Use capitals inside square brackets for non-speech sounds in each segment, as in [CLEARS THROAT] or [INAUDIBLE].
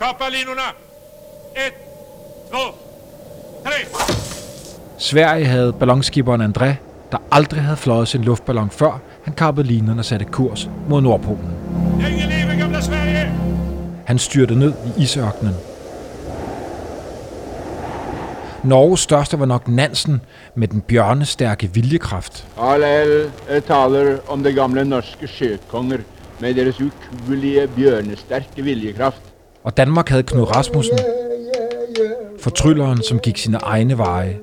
Kappa linorna! Et, två, tre! Sverige havde ballonskiberen André, der aldrig havde fløjet sin luftballon før, han kappede linerne og satte kurs mod Nordpolen. Længe leve gamla Sverige! Han styrte ned i isørkenen. Norges største var nok Nansen med den bjørnestærke viljekraft. Hallel taler om det gamle norske sjøkonger med deres ukuelige bjørnestærke viljekraft. Og Danmark havde Knud Rasmussen, fortrylleren, som gik sine egne veje.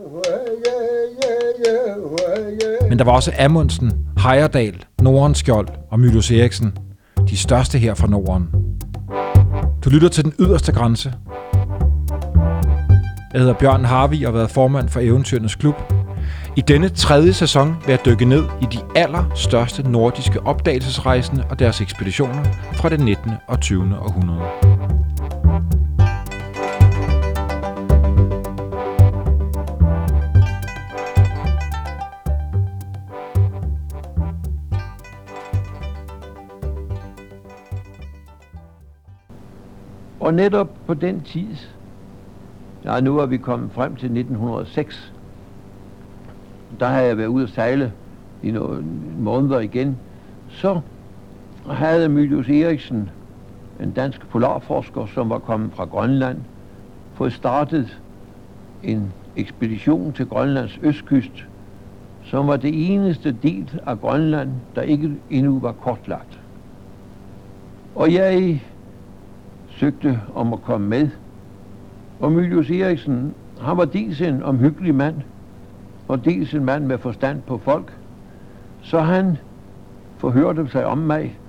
Men der var også Amundsen, Heyerdahl, Nordenskjold og Mylius Eriksen, de største her fra Norden. Du lytter til den yderste grænse. Jeg hedder Bjørn Harvi og har været formand for Eventyrenes Klub. I denne tredje sæson vil jeg dykke ned i de allerstørste nordiske opdagelsesrejsende og deres ekspeditioner fra det 19. og 20. århundrede. Og netop på den tid, ja, nu er vi kommet frem til 1906, der havde jeg været ude at sejle i nogle måneder igen, så havde Mylius Eriksen, en dansk polarforsker, som var kommet fra Grønland, fået startet en ekspedition til Grønlands østkyst, som var det eneste del af Grønland, der ikke endnu var kortlagt. Og jeg søgte om at komme med. Og Mylius Eriksen, han var dels en omhyggelig mand, og dels en mand med forstand på folk. Så han forhørte sig om mig.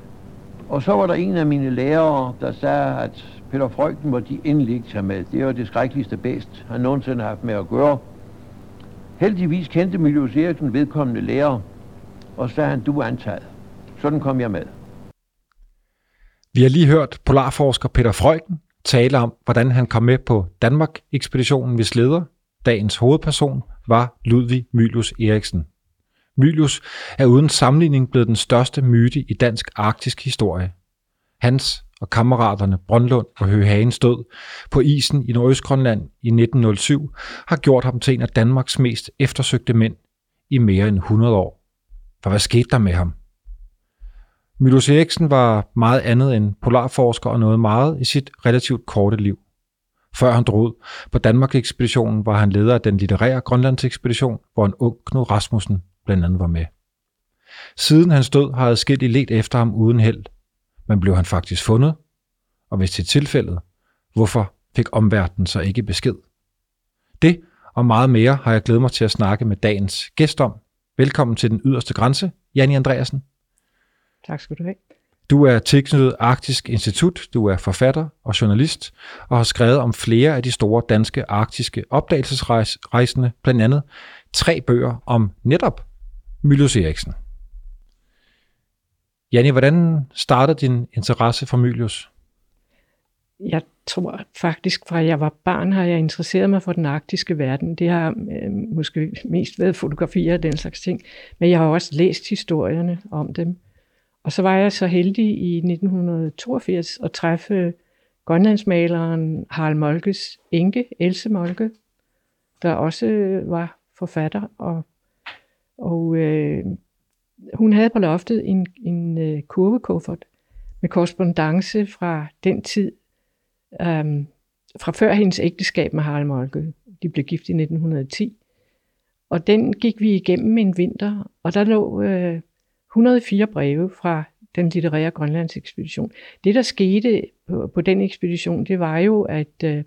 Og så var der en af mine lærere, der sagde, at Peter Frøgten må de endelig ikke tage med. Det var det skrækkeligste bedst, han nogensinde har haft med at gøre. Heldigvis kendte Mylius Eriksen vedkommende lærer, og sagde han, du er antaget. Sådan kom jeg med. Vi har lige hørt polarforsker Peter Frøken tale om, hvordan han kom med på Danmark-ekspeditionen, hvis leder, dagens hovedperson, var Ludvig Mylius Eriksen. Mylius er uden sammenligning blevet den største myte i dansk arktisk historie. Hans og kammeraterne Brøndlund og Høhagen stod på isen i Nordøstgrønland i 1907 har gjort ham til en af Danmarks mest eftersøgte mænd i mere end 100 år. For hvad skete der med ham? Milos Eriksen var meget andet end polarforsker og noget meget i sit relativt korte liv. Før han drog ud på Danmark-ekspeditionen, var han leder af den litterære Grønlandsekspedition, hvor en ung Knud Rasmussen blandt andet var med. Siden han stod, har adskillige let efter ham uden held, men blev han faktisk fundet? Og hvis til tilfældet, hvorfor fik omverdenen så ikke besked? Det og meget mere har jeg glædet mig til at snakke med dagens gæst om. Velkommen til den yderste grænse, Janni Andreasen. Tak skal du have. Du er tilknyttet Arktisk Institut, du er forfatter og journalist, og har skrevet om flere af de store danske arktiske opdagelsesrejsende, blandt andet tre bøger om netop Mylius Eriksen. Janni, hvordan startede din interesse for Mylius? Jeg tror faktisk, fra jeg var barn, har jeg interesseret mig for den arktiske verden. Det har øh, måske mest været fotografier og den slags ting, men jeg har også læst historierne om dem. Og så var jeg så heldig i 1982 at træffe grønlandsmaleren Harald Molkes enke, Else Molke, der også øh, var forfatter. Og, og øh, hun havde på loftet en, en øh, kurvekuffert med korrespondence fra den tid, øh, fra før hendes ægteskab med Harald Molke. De blev gift i 1910. Og den gik vi igennem en vinter, og der lå øh, 104 breve fra den litterære Grønlands ekspedition. Det, der skete på, på den ekspedition, det var jo, at, øh,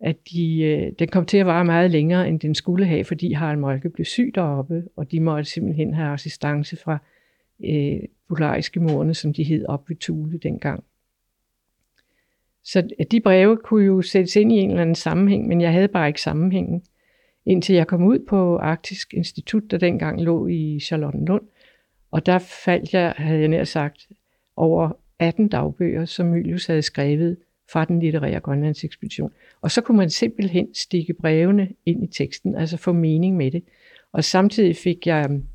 at de, øh, den kom til at vare meget længere, end den skulle have, fordi Harald Molke blev syg deroppe, og de måtte simpelthen have assistance fra øh, polariske morne, som de hed op ved Tule dengang. Så de breve kunne jo sættes ind i en eller anden sammenhæng, men jeg havde bare ikke sammenhængen, indtil jeg kom ud på Arktisk Institut, der dengang lå i Charlottenlund, og der faldt jeg, havde jeg nær sagt, over 18 dagbøger, som Mylius havde skrevet fra den litterære Grønlands ekspedition. Og så kunne man simpelthen stikke brevene ind i teksten, altså få mening med det. Og samtidig fik jeg mm,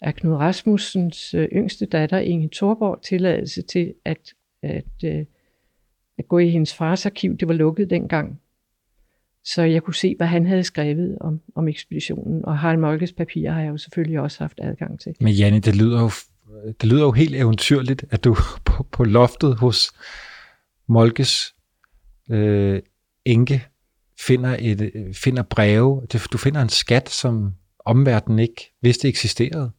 af Knud Rasmussens øh, yngste datter, Inge Thorborg, tilladelse til at, at, at, at gå i hendes fars arkiv. Det var lukket dengang. Så jeg kunne se, hvad han havde skrevet om, om ekspeditionen. Og Harald Molkes papirer har jeg jo selvfølgelig også haft adgang til. Men Janne, det lyder jo, det lyder jo helt eventyrligt, at du [LAUGHS] på, på loftet hos Molkes øh, enke finder, et, øh, finder breve. Du finder en skat, som omverdenen ikke vidste eksisterede.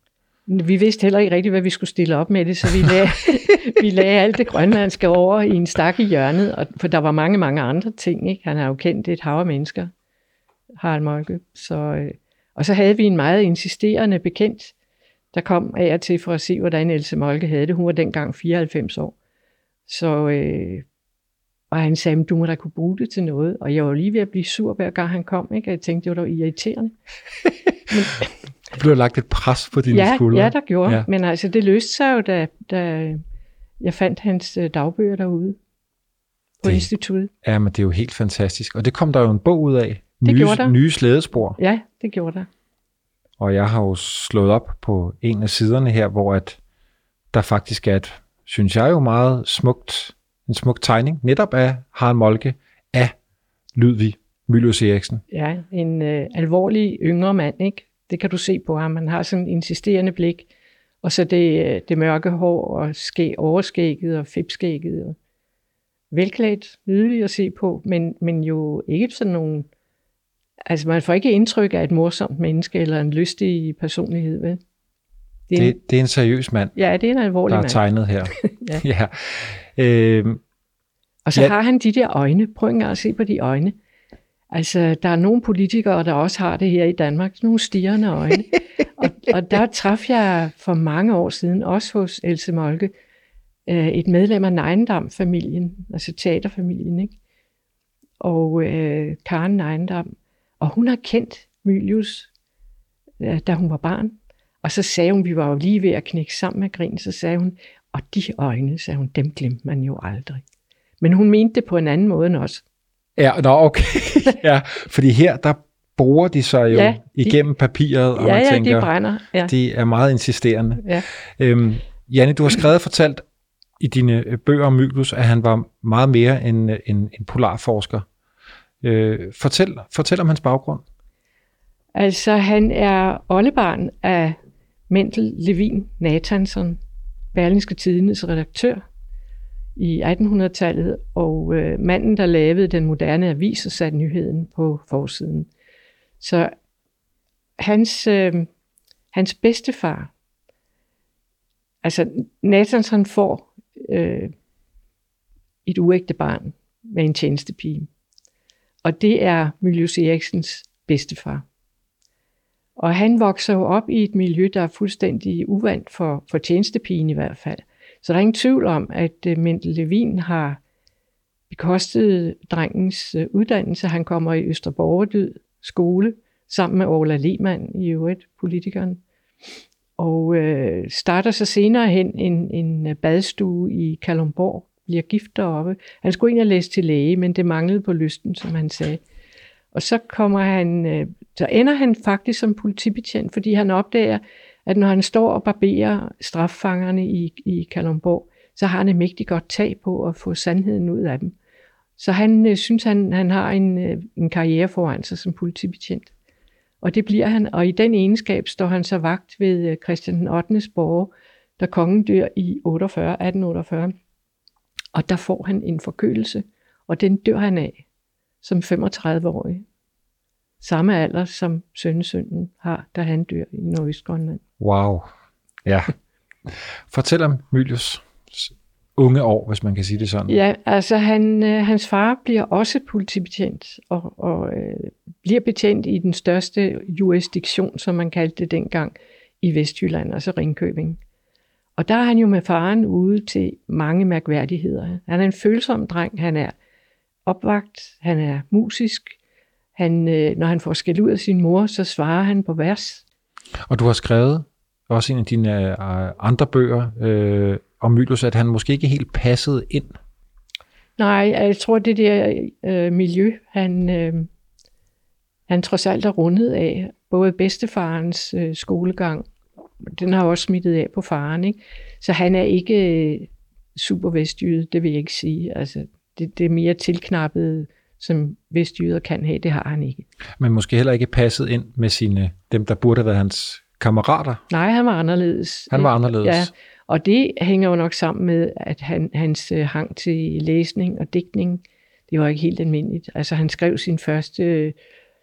Vi vidste heller ikke rigtigt, hvad vi skulle stille op med det, så vi lagde, [LAUGHS] vi lagde alt det grønlandske over i en stak i hjørnet, og, for der var mange, mange andre ting. Ikke? Han har jo kendt et hav af mennesker, Harald Molke. Så, øh, og så havde vi en meget insisterende bekendt, der kom af og til for at se, hvordan Else Molke havde det. Hun var dengang 94 år. Så, øh, og han sagde, du må da kunne bruge det til noget. Og jeg var lige ved at blive sur, hver gang han kom. Ikke? Og jeg tænkte, det var da irriterende. Men, [LAUGHS] der blev lagt et pres på dine ja, skuldre. Ja, der gjorde. Ja. Men altså, det løste sig jo, da, da jeg fandt hans øh, dagbøger derude på Det- instituttet. Ja, men det er jo helt fantastisk. Og det kom der jo en bog ud af. Det nye, gjorde der. nye slædespor. Ja, det gjorde der. Og jeg har jo slået op på en af siderne her, hvor at der faktisk er et, synes jeg jo meget smukt, en smuk tegning, netop af Harald Molke, af Ludvig Mylius Eriksen. Ja, en øh, alvorlig yngre mand, ikke? Det kan du se på ham. Han har sådan en insisterende blik. Og så det, øh, det mørke hår og skæg, overskægget og fipskægget. Og velklædt, nydelig at se på, men, men jo ikke sådan nogen... Altså, man får ikke indtryk af et morsomt menneske eller en lystig personlighed, vel? Det er en, Det, det er en seriøs mand, ja, det er en alvorlig der er mand. tegnet her. [LAUGHS] Ja. ja. Øhm, Og så Ja. har han de der øjne. Prøv at se på de øjne. Altså, der er nogle politikere, der også har det her i Danmark. Nogle stirrende øjne. [LAUGHS] og, og der traf jeg for mange år siden, også hos Else Molke, øh, et medlem af Neindam-familien, altså teaterfamilien, ikke? Og øh, Karen Neindam. Og hun har kendt Mylius, øh, da hun var barn. Og så sagde hun, vi var jo lige ved at knække sammen med grin, så sagde hun, og de øjne, sagde hun, dem glemte man jo aldrig. Men hun mente det på en anden måde end os. Ja, nå, okay. [LAUGHS] ja, fordi her, der bruger de sig jo ja, Ja, de- igennem papiret, og ja, man ja, tænker, de brænder. Ja, de er meget insisterende. ja. Øhm, Janne, du har skrevet og fortalt i dine øh, bøger om Mylius, at han var meget mere end øh, en, en polarforsker. Øh, fortæl, fortæl om hans baggrund. Altså, han er oldebarn af Mendel Levin Nathanson, Berlingske Tidendes redaktør i 1800-tallet, og øh, manden, der lavede den moderne avis og satte nyheden på forsiden. Så hans, øh, hans bedstefar, altså Nathanson får øh, et uægte barn med en tjenestepige, og det er Mylius Eriksens bedstefar. Og han vokser jo op i et miljø, der er fuldstændig uvandt for, for tjenestepigen i hvert fald. Så der er ingen tvivl om, at øh, Mendel Levin har bekostet drengens øh, uddannelse. Han kommer i Østerborgerdyd skole sammen med Orla Lehmann i øvrigt, politikeren. Og øh, starter så senere hen en, en øh, badstue i Kalumborg, bliver gift deroppe. Han skulle egentlig læse til læge, men det manglede på lysten, som han sagde. Og så kommer han, øh, så ender han faktisk som politibetjent, fordi han opdager, at når han står og barberer straffangerne i, i Kalundborg, så har han et mægtigt godt tag på at få sandheden ud af dem. Så han øh, synes, han, han har en, øh, en karriere foran sig som politibetjent. Og det bliver han, og i den egenskab står han så vagt ved øh, Christian den 8. borger, da kongen dør i 48, 1848. Og der får han en forkølelse, og den dør han af som 35-årig. Samme alder som sønnesønnen har, da han dør i Nordøstgrønland. Wow. Ja. Fortæl om Mylius unge år, hvis man kan sige det sådan. Ja, altså han, øh, hans far bliver også politibetjent, og, og øh, bliver betjent i den største jurisdiktion, som man kaldte det dengang, i Vestjylland, altså Ringkøbing. Og der er han jo med faren ude til mange mærkværdigheder. Han er en følsom dreng, han er opvagt, han er musisk. Han, øh, når han får skæld ud af sin mor, så svarer han på vers. Og du har skrevet også en af dine øh, andre bøger øh, om Mylius, at han måske ikke helt passede ind. Nej, jeg tror, det der øh, miljø, han, øh, han trods alt er rundet af. Både bedstefarens øh, skolegang, den har også smittet af på faren. Ikke? Så han er ikke øh, super vestjyde, det vil jeg ikke sige. Altså, det, det mere tilknappede, som vestjyder kan have, det har han ikke. Men måske heller ikke passet ind med sine, dem, der burde have været hans kammerater. Nej, han var anderledes. Han var anderledes. Ja, og det hænger jo nok sammen med, at han, hans øh, hang til læsning og digtning, det var ikke helt almindeligt. Altså han skrev sin første,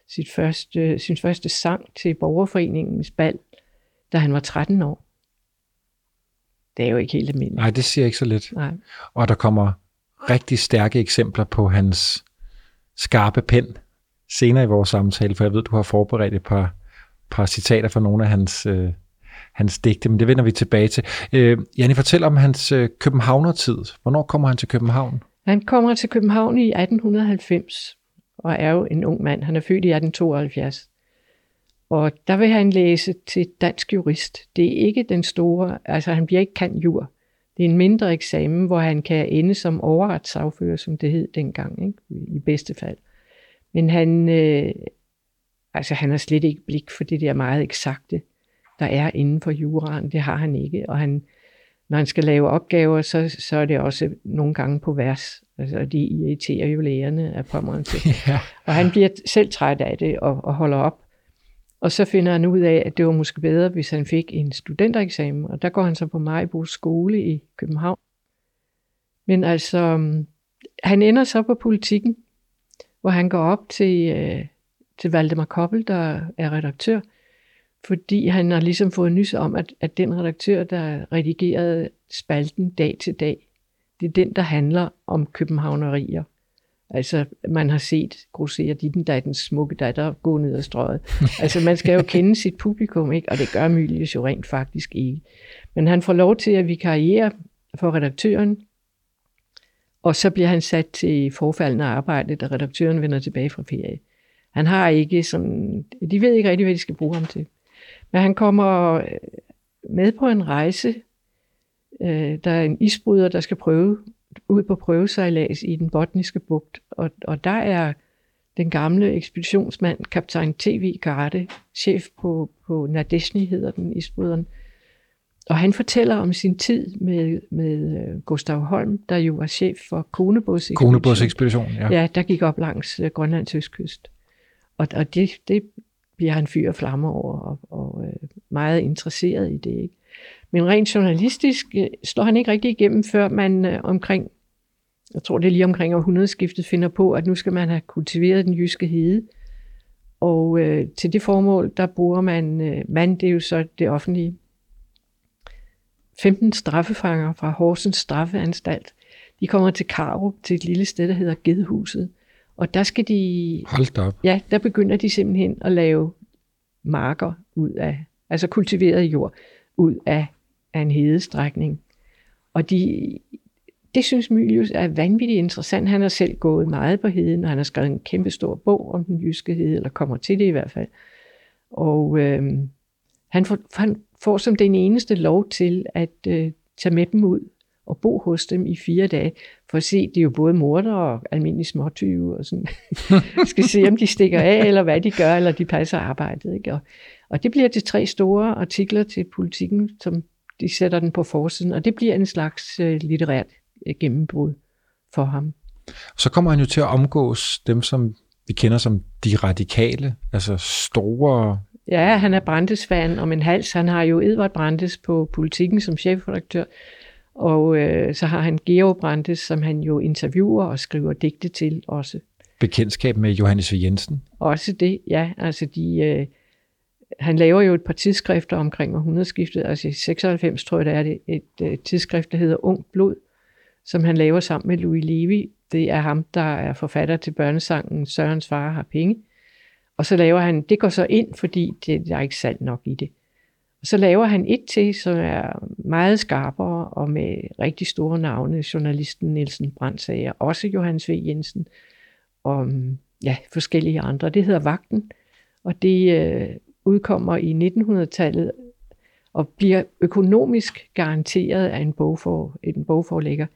sit første, sin første sang til borgerforeningens bal, da han var 13 år. Det er jo ikke helt almindeligt. Nej, det siger ikke så lidt. Nej. Og der kommer rigtig stærke eksempler på hans skarpe pen senere i vores samtale, for jeg ved, du har forberedt et par, par citater fra nogle af hans, øh, hans digte, men det vender vi tilbage til. Øh, Janne, fortæl om hans øh, københavnertid. Hvornår kommer han til København? Han kommer til København i 1890 og er jo en ung mand. Han er født i 1872. Og der vil han læse til dansk jurist. Det er ikke den store, altså han bliver ikke kan jur. Det er en mindre eksamen, hvor han kan ende som overretssagfører, som det hed dengang, ikke? i bedste fald. Men han, øh, altså han har slet ikke blik for det der meget eksakte, der er inden for juraen. Det har han ikke, og han, når han skal lave opgaver, så, så er det også nogle gange på vers. Altså, de irriterer jo lærerne af pommeren til. [LAUGHS] Ja. Og han bliver selv træt af det og, og holder op. Og så finder han ud af, at det var måske bedre, hvis han fik en studentereksamen. Og der går han så på Majbo skole i København. Men altså, mm, han ender så på politikken, hvor han går op til, øh, til Valdemar Koppel, der er redaktør, fordi han har ligesom fået nys om, at, at den redaktør, der redigerede spalten dag til dag, det er den, der handler om københavnerier. Altså, man har set Grosser Ditten, der er den smukke datter, gå ned ad strøget. [LAUGHS] Altså, man skal jo kende sit publikum, ikke? og det gør Mylius jo rent faktisk ikke. Men han får lov til at vikariere for redaktøren, og så bliver han sat til forfaldende arbejde, da redaktøren vender tilbage fra ferie. Han har ikke sådan, de ved ikke rigtig, hvad de skal bruge ham til. Men han kommer øh, med på en rejse. Øh, der er en isbryder, der skal prøve ud på prøvesejlads i den botniske bugt, og, og der er den gamle ekspeditionsmand, kaptajn T.V. Garde, chef på, på Nadeshni, hedder den isbryderen, og han fortæller om sin tid med, med øh, Gustav Holm, der jo var chef for Konebåds Konebåds ekspedition, ja. ja. der gik op langs uh, Grønlands østkyst. Og, og det, det bliver han fyr og flammer over, og, og uh, meget interesseret i det. Ikke? Men rent journalistisk uh, slår han ikke rigtig igennem, før man uh, omkring, jeg tror det er lige omkring århundredeskiftet, finder på, at nu skal man have kultiveret den jyske hede. Og uh, til det formål, der bruger man, uh, man det er jo så det offentlige, 15 straffefanger fra Horsens straffeanstalt. De kommer til Karup, til et lille sted, der hedder Gedhuset. Og der skal de... Hold op. Ja, der begynder de simpelthen at lave marker ud af, altså kultiveret jord, ud af, af en hedestrækning. Og de, det synes Mylius er vanvittigt interessant. Han har selv gået meget på heden, og han har skrevet en kæmpe stor bog om den jyske hede, eller kommer til det i hvert fald. Og øh, han, får, han får som den eneste lov til at øh, tage med dem ud og bo hos dem i fire dage, for at se, det er jo både morder og almindelige småtyve, og sådan. [LAUGHS] skal se, om de stikker af, eller hvad de gør, eller de passer arbejdet. Ikke? Og, og det bliver til tre store artikler til politikken, som de sætter den på forsiden, og det bliver en slags øh, litterært øh, gennembrud for ham. Så kommer han jo til at omgås dem, som vi kender som de radikale, altså store Ja, han er Brandes-fan om en hals. Han har jo Edvard Brandes på politikken som chefredaktør, og øh, så har han Georg Brandes, som han jo interviewer og skriver digte til også. Bekendtskab med Johannes V. Jensen. Også det, ja. Altså de, øh, han laver jo et par tidsskrifter omkring århundredeskiftet. Altså i 96 tror jeg, der er det et øh, tidsskrift, der hedder Ung Blod, som han laver sammen med Louis Levy. Det er ham, der er forfatter til børnesangen Sørens far har penge. Og så laver han, det går så ind, fordi det, der er ikke salg nok i det. Og så laver han et til, som er meget skarpere og med rigtig store navne. Journalisten Nielsen Brandsager, også Johannes V. Jensen og ja, forskellige andre. Det hedder Vagten, og det øh, udkommer i 1900-tallet og bliver økonomisk garanteret af en, bogfor, en bogforlægger.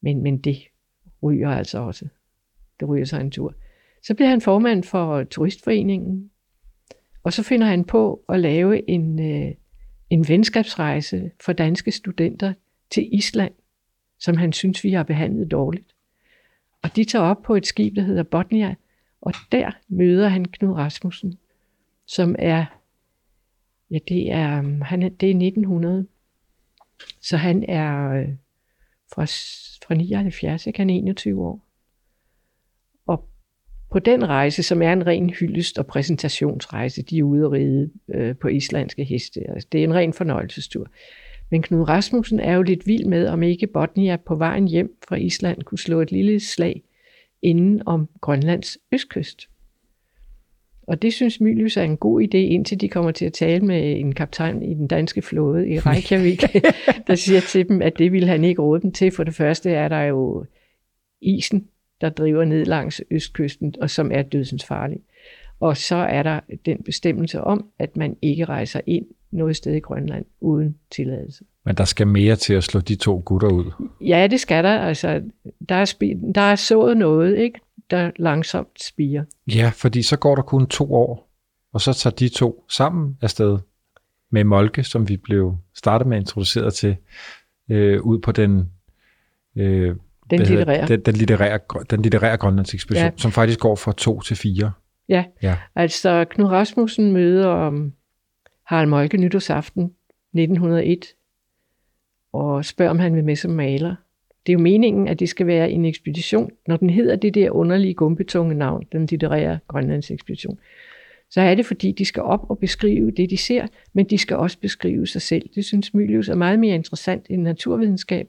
Men, men det ryger altså også. Det ryger sig en tur. Så bliver han formand for Turistforeningen, og så finder han på at lave en, øh, en venskabsrejse for danske studenter til Island, som han synes, vi har behandlet dårligt. Og de tager op på et skib, der hedder Botnia, og der møder han Knud Rasmussen, som er, ja, det er, um, han er, det er 1900. Så han er øh, fra, fra 79, ikke? han er 21 år. Og på den rejse, som er en ren hyldest og præsentationsrejse, de er ude og ride øh, på islandske heste. Altså, det er en ren fornøjelsestur. Men Knud Rasmussen er jo lidt vild med, om ikke Botnia på vejen hjem fra Island kunne slå et lille slag inden om Grønlands østkyst. Og det synes Mylius er en god idé, indtil de kommer til at tale med en kaptajn i den danske flåde i Reykjavik, [LAUGHS] der siger til dem, at det vil han ikke råde dem til. For det første er der jo isen, der driver ned langs østkysten, og som er dødsens farlig. Og så er der den bestemmelse om, at man ikke rejser ind noget sted i Grønland uden tilladelse. Men der skal mere til at slå de to gutter ud. Ja, det skal der. Altså, der, er, spi- der er sået noget, ikke? Der langsomt spiger. Ja, fordi så går der kun to år, og så tager de to sammen afsted med Molke, som vi blev startet med at introducere til, øh, ud på den, øh, Den litterære. den, den litterære, den litterære Grønlandsekspedition, ja. Ja. som faktisk går fra to til fire. Ja, Ja. altså Knud Rasmussen møder um, Harald Molke nytårsaften 1901 og spørger, om han vil med som maler. Det er jo meningen, at det skal være en ekspedition. Når den hedder det der underlige gumbetunge navn, den litterære Grønlands ekspedition, så er det fordi, de skal op og beskrive det, de ser, men de skal også beskrive sig selv. Det synes Mylius er meget mere interessant end naturvidenskab.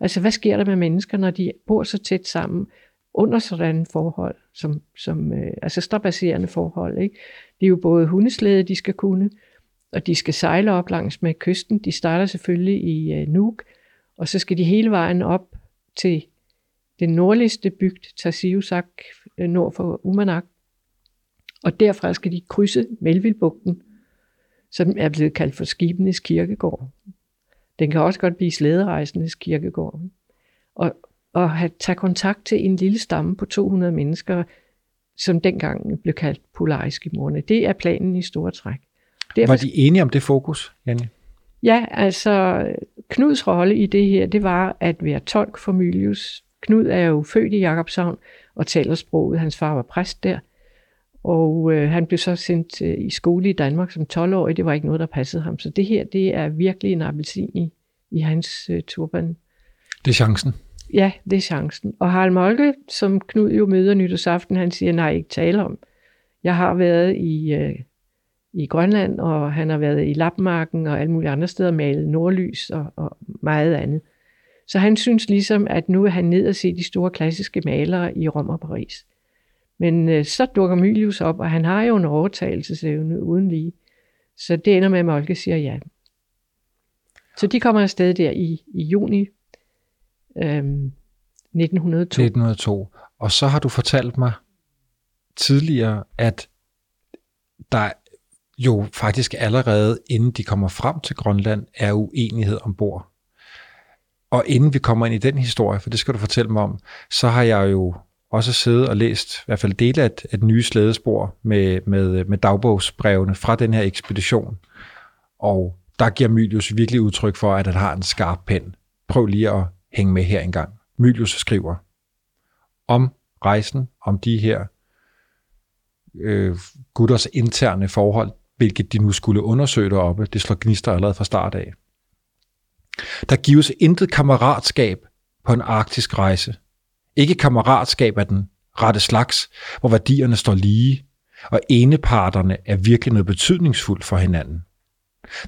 Altså, hvad sker der med mennesker, når de bor så tæt sammen under sådan forhold, som, som øh, altså strabasserende forhold. Ikke? Det er jo både hundeslæde, de skal kunne, og de skal sejle op langs med kysten. De starter selvfølgelig i øh, Nuuk, og så skal de hele vejen op til den nordligste bygd, Tarsiusak, øh, nord for Umanak. Og derfra skal de krydse Melvillebugten, som er blevet kaldt for skibenes kirkegård. Den kan også godt blive slæderejsendes kirkegård. Og, og have, tage kontakt til en lille stamme på 200 mennesker, som dengang blev kaldt polariskimorerne. Det er planen i store træk. Derfor Var de enige om det fokus, Janne? Ja, altså Knuds rolle i det her, det var at være tolk for Mylius. Knud er jo født i Jakobshavn og taler sproget. Hans far var præst der. Og øh, han blev så sendt øh, i skole i Danmark som 12-årig. Det var ikke noget, der passede ham. Så det her, det er virkelig en appelsin i, i hans øh, turban. Det er chancen. Ja, det er chancen. Og Harald Molke, som Knud jo møder nytårsaften, han siger, nej, ikke tale om. Jeg har været i, øh, i Grønland, og han har været i Lapmarken og alle mulige andre steder, malet nordlys og, og meget andet. Så han synes ligesom, at nu er han ned og se de store klassiske malere i Rom og Paris. Men øh, så dukker Mylius op, og han har jo en overtagelsesevne uden lige. Så det ender med, at Molke siger ja. Så de kommer afsted der i, i juni øhm, 1902. 1902. Og så har du fortalt mig tidligere, at der jo faktisk allerede, inden de kommer frem til Grønland, er uenighed ombord. Og inden vi kommer ind i den historie, for det skal du fortælle mig om, så har jeg jo også siddet og læst i hvert fald dele af et, et nye slædespor med, med, med dagbogsbrevene fra den her ekspedition. Og der giver Mylius virkelig udtryk for, at han har en skarp pen. Prøv lige at hænge med her engang. Mylius skriver om rejsen, om de her øh, gutters interne forhold, hvilket de nu skulle undersøge deroppe. Det slår gnister allerede fra start af. Der gives intet kammeratskab på en arktisk rejse. Ikke kammeratskab af den rette slags, hvor værdierne står lige, og eneparterne er virkelig noget betydningsfuldt for hinanden.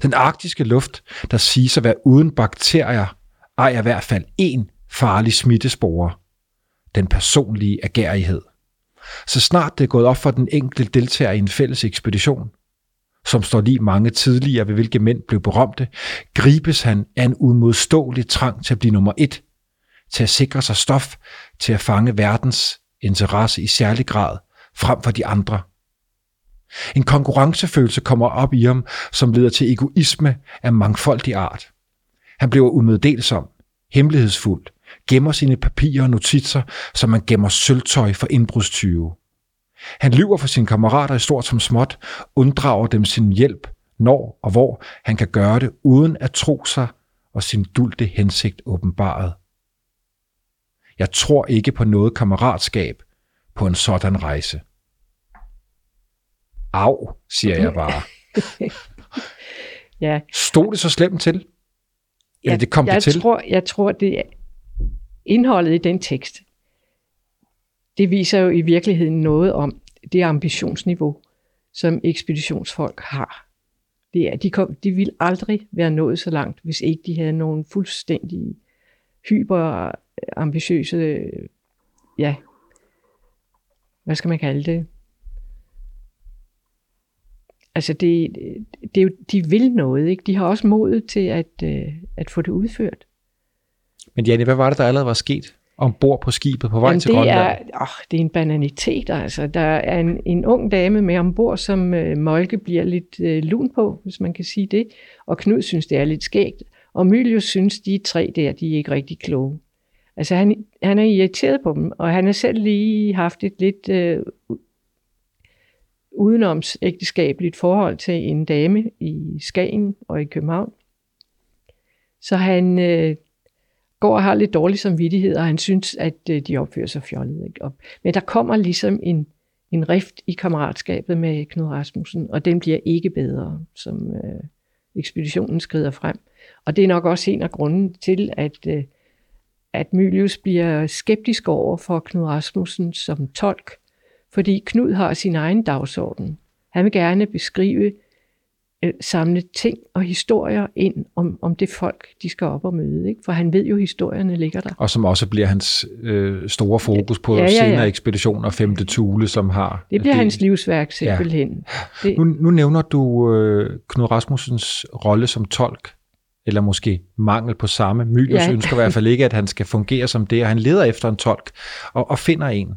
Den arktiske luft, der siges at være uden bakterier, ejer i hvert fald én farlig smittespore. Den personlige agerighed. Så snart det er gået op for den enkelte deltager i en fælles ekspedition, som står lige mange tidligere, ved hvilke mænd blev berømte, gribes han af en udmodståelig trang til at blive nummer et, til at sikre sig stof, til at fange verdens interesse i særlig grad frem for de andre. En konkurrencefølelse kommer op i ham, som leder til egoisme af mangfoldig art. Han bliver umeddelsom, hemmelighedsfuld, gemmer sine papirer og notitser, som man gemmer sølvtøj for indbrudstyve. Han lyver for sine kammerater i stort som småt, unddrager dem sin hjælp, når og hvor han kan gøre det, uden at tro sig og sin dulte hensigt åbenbaret. Jeg tror ikke på noget kammeratskab på en sådan rejse. Au, siger jeg bare. [LAUGHS] Ja, Stod det så slemt til? Eller jeg, det kom jeg det til? Tror, jeg tror, det er indholdet i den tekst, det viser jo i virkeligheden noget om det ambitionsniveau, som ekspeditionsfolk har. Det er, de, kom, de ville aldrig være nået så langt, hvis ikke de havde nogle fuldstændig hyperambitiøse, ja, hvad skal man kalde det? Altså, det, det er de vil noget, ikke? De har også modet til at, øh, at få det udført. Men Janne, hvad var det, der allerede var sket ombord på skibet på vej Jamen, til det Grønland? er, åh, det er en bananitet, altså. Der er en, en ung dame med ombord, som øh, Molke bliver lidt øh, lun på, hvis man kan sige det. Og Knud synes, det er lidt skægt. Og Mylius synes, de tre der, de er ikke rigtig kloge. Altså, han, han er irriteret på dem, og han har selv lige haft et lidt øh, udenoms ægteskabeligt forhold til en dame i Skagen og i København. Så han øh, går og har lidt dårlig samvittighed, og han synes, at øh, de opfører sig fjollet. Ikke? Og, men der kommer ligesom en, en rift i kammeratskabet med Knud Rasmussen, og den bliver ikke bedre, som øh, ekspeditionen skrider frem. Og det er nok også en af grunden til, at, øh, at Mylius bliver skeptisk over for Knud Rasmussen som tolk, fordi Knud har sin egen dagsorden. Han vil gerne beskrive, øh, samle ting og historier ind om, om det folk, de skal op og møde. Ikke? For han ved jo, at historierne ligger der. Og som også bliver hans øh, store fokus på Ja, ja, ja, senere ekspeditioner, femte Thule, som har... Det bliver hans livsværk simpelthen. Ja. Det, Nu, nu nævner du øh, Knud Rasmussens rolle som tolk, eller måske mangel på samme. Mylius. Ja. ønsker i hvert fald ikke, at han skal fungere som det, og han leder efter en tolk, og, og finder en,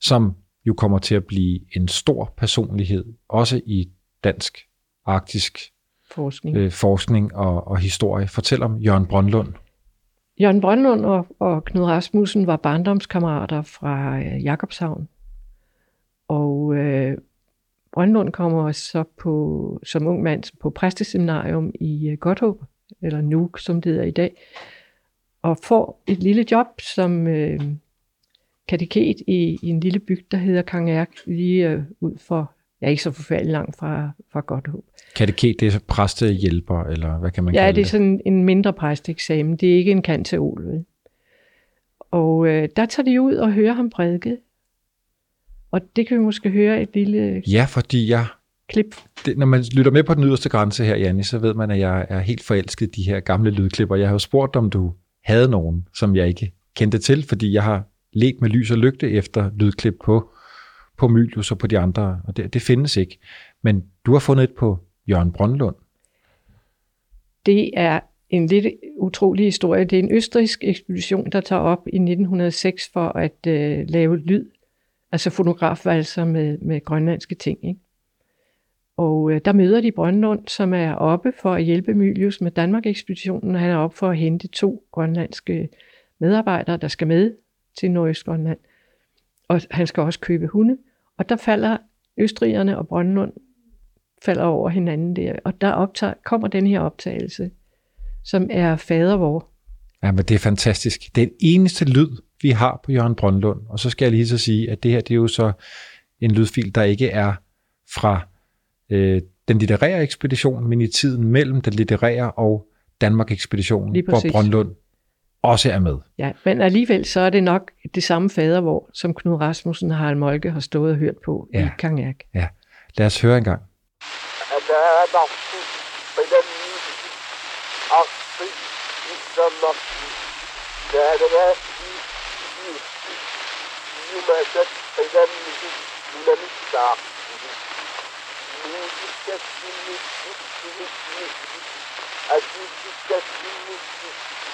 som jo kommer til at blive en stor personlighed, også i dansk arktisk forskning. øh, forskning og, og historie. Fortæl om Jørgen Brøndlund. Jørgen Brøndlund og, og Knud Rasmussen var barndomskammerater fra øh, Jakobshavn. Og øh, Brøndlund kommer så på, som ung mand på præsteseminarium i øh, Godthåb, eller Nuuk, som det hedder i dag, og får et lille job som øh, kateket i, i en lille bygd, der hedder Kangærk, lige øh, ud for, ja ikke så forfærdeligt langt fra, fra Godthåb. Kateket, det er præstehjælper, eller hvad kan man Ja, kalde det er sådan en mindre præsteksamen. Det er ikke en kanteol, vel? Og øh, der tager de ud og hører ham prædike. Og det kan vi måske høre et lille Ja, fordi jeg klip. det, når man lytter med på den yderste grænse her, Janni, så ved man, at jeg er helt forelsket i de her gamle lydklipper. Jeg har jo spurgt, om du havde nogen, som jeg ikke kendte til, fordi jeg har let med lys og lygte efter lydklip på, på Mylius og på de andre, og det, det findes ikke. Men du har fundet et på Jørgen Brøndlund. Det er en lidt utrolig historie. Det er en østrisk ekspedition, der tager op i 1906 for at øh, lave lyd, altså fotografvalser med, med grønlandske ting. Ikke? Og øh, der møder de Brøndlund, som er oppe for at hjælpe Mylius med Danmark-ekspeditionen, og han er oppe for at hente to grønlandske medarbejdere, der skal med til Nordøstgrønland. Og han skal også købe hunde. Og der falder østrigerne og Brøndlund falder over hinanden der. Og der optager, kommer den her optagelse, som er fader vor. Ja, men det er fantastisk. Det er den eneste lyd, vi har på Jørgen Brøndlund. Og så skal jeg lige så sige, at det her det er jo så en lydfil, der ikke er fra øh, den litterære ekspedition, men i tiden mellem den litterære og Danmark-ekspeditionen, hvor. Brøndlund også er med. Ja, men alligevel så er det nok det samme fader vor, som Knud Rasmussen og Harald Molke har stået og hørt på ja. Ja. i Kangærk. Ja, lad os høre en gang.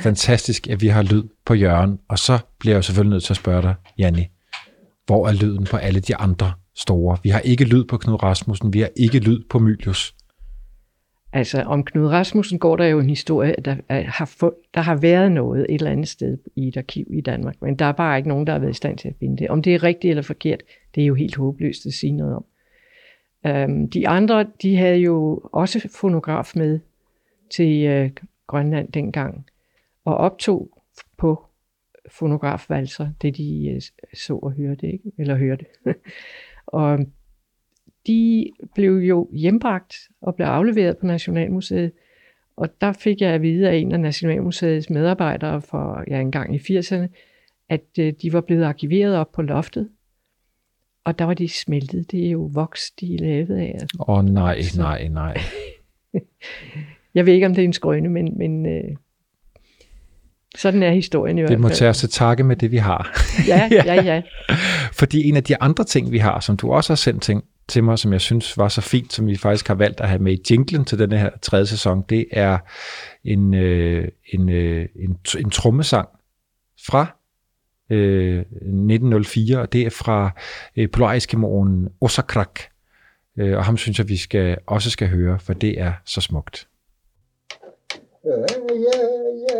fantastisk, at vi har lyd på Jørgen, og så bliver jeg jo selvfølgelig nødt til at spørge dig, Janni, hvor er lyden på alle de andre store? Vi har ikke lyd på Knud Rasmussen, vi har ikke lyd på Mylius. Altså, om Knud Rasmussen går der jo en historie, der har, fund, der har været noget et eller andet sted i et arkiv i Danmark, men der er bare ikke nogen, der har været i stand til at finde det. Om det er rigtigt eller forkert, det er jo helt håbløst at sige noget om. Um, de andre, de havde jo også fonograf med til uh, Grønland dengang, og optog på fonografvalser, det de uh, så og hørte, ikke? eller hørte. [LAUGHS] og de blev jo hjembragt og blev afleveret på Nationalmuseet. Og der fik jeg at vide af en af Nationalmuseets medarbejdere for ja, en gang i 80'erne, at øh, de var blevet arkiveret op på loftet. Og der var de smeltet. Det er jo voks, de er lavet af. Åh oh, nej, Så. nej, nej. [LAUGHS] jeg ved ikke, om det er en skrøne, men, men øh, sådan er historien i hvert fald. Det må tage os til takke med det, vi har. ja, [LAUGHS] ja, ja. Fordi en af de andre ting, vi har, som du også har sendt ting, til mig, som jeg synes var så fint, som vi faktisk har valgt at have med i jinglen til denne her tredje sæson, det er en, øh, en, øh, en, en trommesang fra øh, 1904, og det er fra øh, Polariskimoen Osakrak. Øh, og ham synes jeg, vi skal, også skal høre, for det er så smukt. Yeah, yeah, yeah,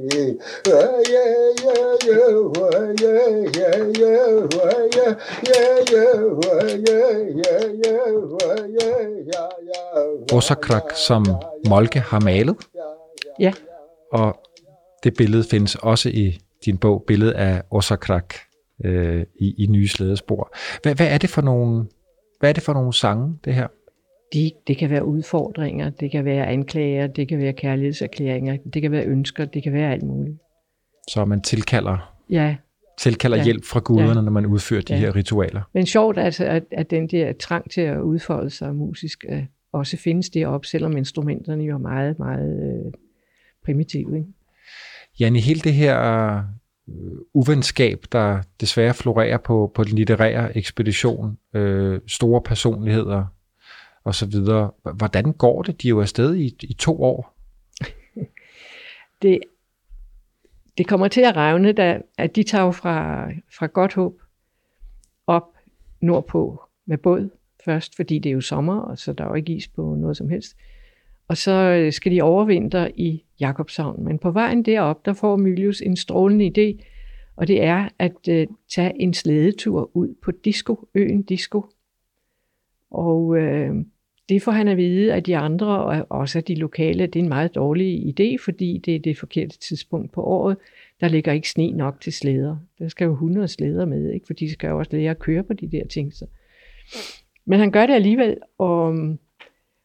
Osakrak, som Molke har malet. Ja. Og det billede findes også i din bog, billede af Osakrak øh, i, i nye slædespor. Hvad, hvad, er det for nogle, hvad er det for nogle sange, det her? De, det kan være udfordringer, det kan være anklager, det kan være kærlighedserklæringer, det kan være ønsker, det kan være alt muligt. Så man tilkalder, ja. tilkalder ja. hjælp fra guderne, ja. når man udfører de ja. her ritualer. Men sjovt altså, at, at den der trang til at udfolde sig musisk øh, også findes det op, selvom instrumenterne jo er meget, meget øh, primitive. Ikke? Jan, i hele det her øh, uvenskab, der desværre florerer på, på den litterære ekspedition, øh, store personligheder og så videre. Hvordan går det? De er jo afsted i, i to år. det, det kommer til at revne, da, at de tager fra, fra godt håb op nordpå med båd først, fordi det er jo sommer, og så der er jo ikke is på noget som helst. Og så øh, skal de overvintre i Jakobshavn. Men på vejen derop, der får Mylius en strålende idé, og det er at uh, tage en slædetur ud på Disco, øen Disco. Og øh, det får han at vide af de andre, og også af de lokale, det er en meget dårlig idé, fordi det er det forkerte tidspunkt på året. Der ligger ikke sne nok til slæder. Der skal jo 100 slæder med, ikke? for de skal jo også lære at køre på de der ting. Så. Men han gør det alligevel, og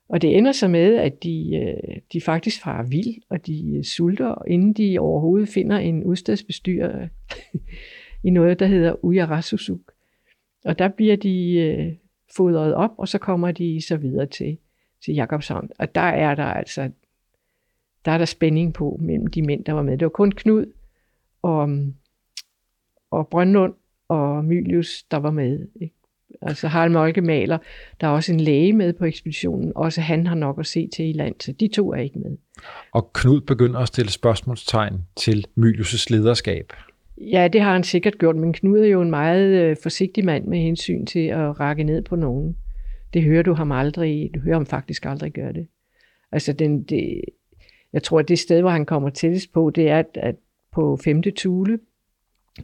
og det ender så med, at de, øh, de faktisk farer vild, og de øh, sulter, inden de overhovedet finder en udstedsbestyrer [LAUGHS] i noget, der hedder Uyarasusuk. Og der bliver de øh, fodret op, og så kommer de så videre til, til Jakobshavn. Og der er der altså der er der spænding på mellem de mænd, der var med. Det var kun Knud og, mm, og Brøndlund og Mylius, der var med. Ikke? Altså Harald Molke maler. Der er også en læge med på ekspeditionen. Også han har nok at se til i land, så de to er ikke med. Og Knud begynder at stille spørgsmålstegn til Mylius' lederskab. Ja, det har han sikkert gjort, men Knud er jo en meget øh, forsigtig mand med hensyn til at række ned på nogen. Det hører du ham aldrig, du hører ham faktisk aldrig gøre det. Altså, den, det, jeg tror, at det sted, hvor han kommer tættest på, det er, at, at på femte tule,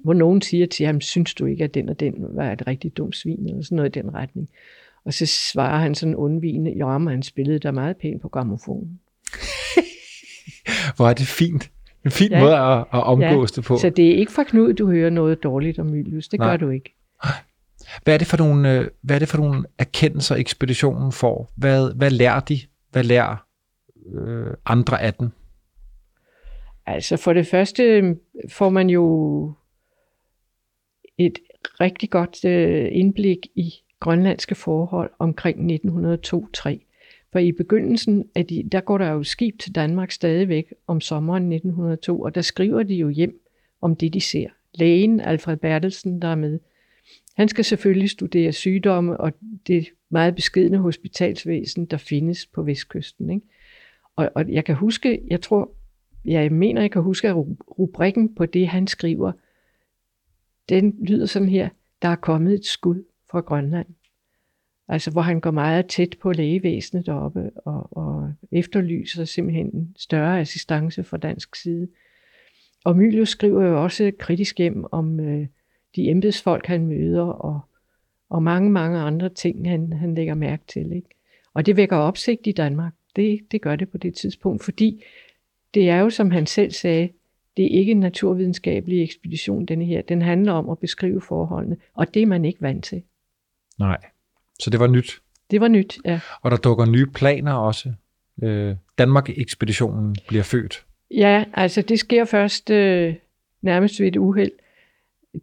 hvor nogen siger til ham, synes du ikke, at den og den var et rigtig dumt svin, eller sådan noget i den retning. Og så svarer han sådan undvigende, jo, men han spillede der meget pænt på gramofonen. [LAUGHS] Hvor er det fint. En fin ja. måde at, at omgås ja. det på. Så det er ikke fra Knud, du hører noget dårligt om Mylius. Det Nej. gør du ikke. Hvad er det for nogle, øh, hvad er det for nogle erkendelser, ekspeditionen får? Hvad, hvad lærer de? Hvad lærer øh, andre af den? Altså for det første får man jo et rigtig godt øh, indblik i grønlandske forhold omkring 1902-3. For i begyndelsen, af de, der går der jo skib til Danmark stadigvæk om sommeren 1902, og der skriver de jo hjem om det, de ser. Lægen Alfred Bertelsen, der er med, han skal selvfølgelig studere sygdomme og det meget beskedne hospitalsvæsen, der findes på vestkysten. Ikke? Og, og jeg kan huske, jeg tror, jeg mener, jeg kan huske, at rubrikken på det, han skriver, den lyder sådan her, der er kommet et skud fra Grønland. Altså hvor han går meget tæt på lægevæsenet deroppe og, og efterlyser simpelthen en større assistance fra dansk side. Og Mylius skriver jo også kritisk hjem om øh, de embedsfolk, han møder, og, og mange, mange andre ting, han, han lægger mærke til. Ikke? Og det vækker opsigt i Danmark. Det, det gør det på det tidspunkt, fordi det er jo, som han selv sagde, det er ikke en naturvidenskabelig ekspedition, denne her. Den handler om at beskrive forholdene, og det er man ikke vant til. Nej, så det var nyt. Det var nyt, ja. Og der dukker nye planer også. Øh, Danmark-ekspeditionen bliver født. Ja, altså det sker først øh, nærmest ved et uheld.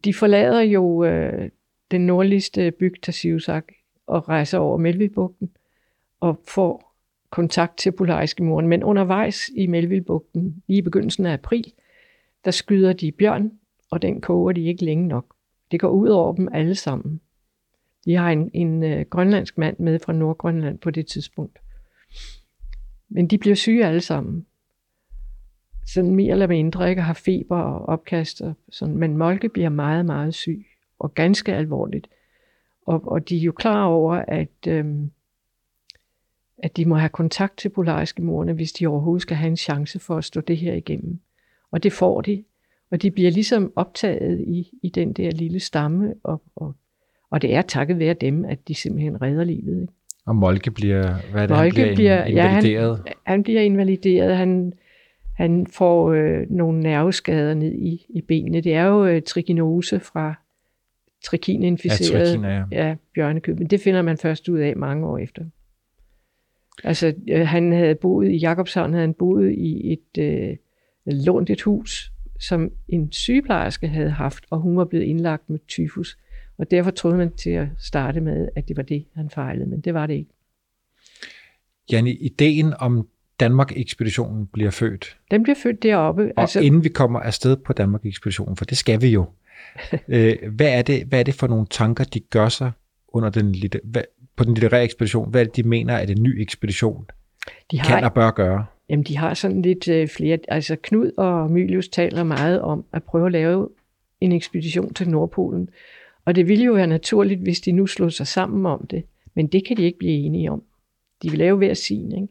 De forlader jo øh, den nordligste bygd Tasiusak og rejser over Melvillebugten og får kontakt til Polareskimoren. Men undervejs i Melvillebugten, i begyndelsen af april, der skyder de bjørn, og den koger de ikke længe nok. Det går ud over dem alle sammen. De har en, en øh, grønlandsk mand med fra Nordgrønland på det tidspunkt. Men de bliver syge alle sammen. Sådan mere eller mindre ikke har feber og opkast. Og sådan. Men Molke bliver meget, meget syg. Og ganske alvorligt. Og, og de er jo klar over, at, øhm, at de må have kontakt til polariske morne, hvis de overhovedet skal have en chance for at stå det her igennem. Og det får de. Og de bliver ligesom optaget i, i den der lille stamme, og, og, og det er takket være dem, at de simpelthen redder livet. Ikke? Og Molke bliver, hvad er det, Molke han bliver, bliver invalideret? Ja, han, han bliver invalideret. Han, han får øh, nogle nerveskader ned i, i benene. Det er jo øh, trikinose fra trikininficeret ja, trikiner, ja. ja, men det finder man først ud af mange år efter. Altså, øh, han havde boet i Jakobshavn, havde han boet i et øh, lånt et hus, som en sygeplejerske havde haft, og hun var blevet indlagt med tyfus. Og derfor troede man til at starte med, at det var det, han fejlede, men det var det ikke. Janne, ideen om Danmark-ekspeditionen bliver født. Den bliver født deroppe. Og altså... inden vi kommer afsted på Danmark-ekspeditionen, for det skal vi jo, [LAUGHS] øh, hvad, er det, hvad er det for nogle tanker, de gør sig under den, hvad, på den litterære ekspedition? Hvad er det, de mener, at en ny ekspedition de har, kan og bør gøre? Jamen, de har sådan lidt øh, flere... Altså, Knud og Mylius taler meget om at prøve at lave en ekspedition til Nordpolen. Og det ville jo være naturligt, hvis de nu slog sig sammen om det. Men det kan de ikke blive enige om. De vil lave hver sin, ikke?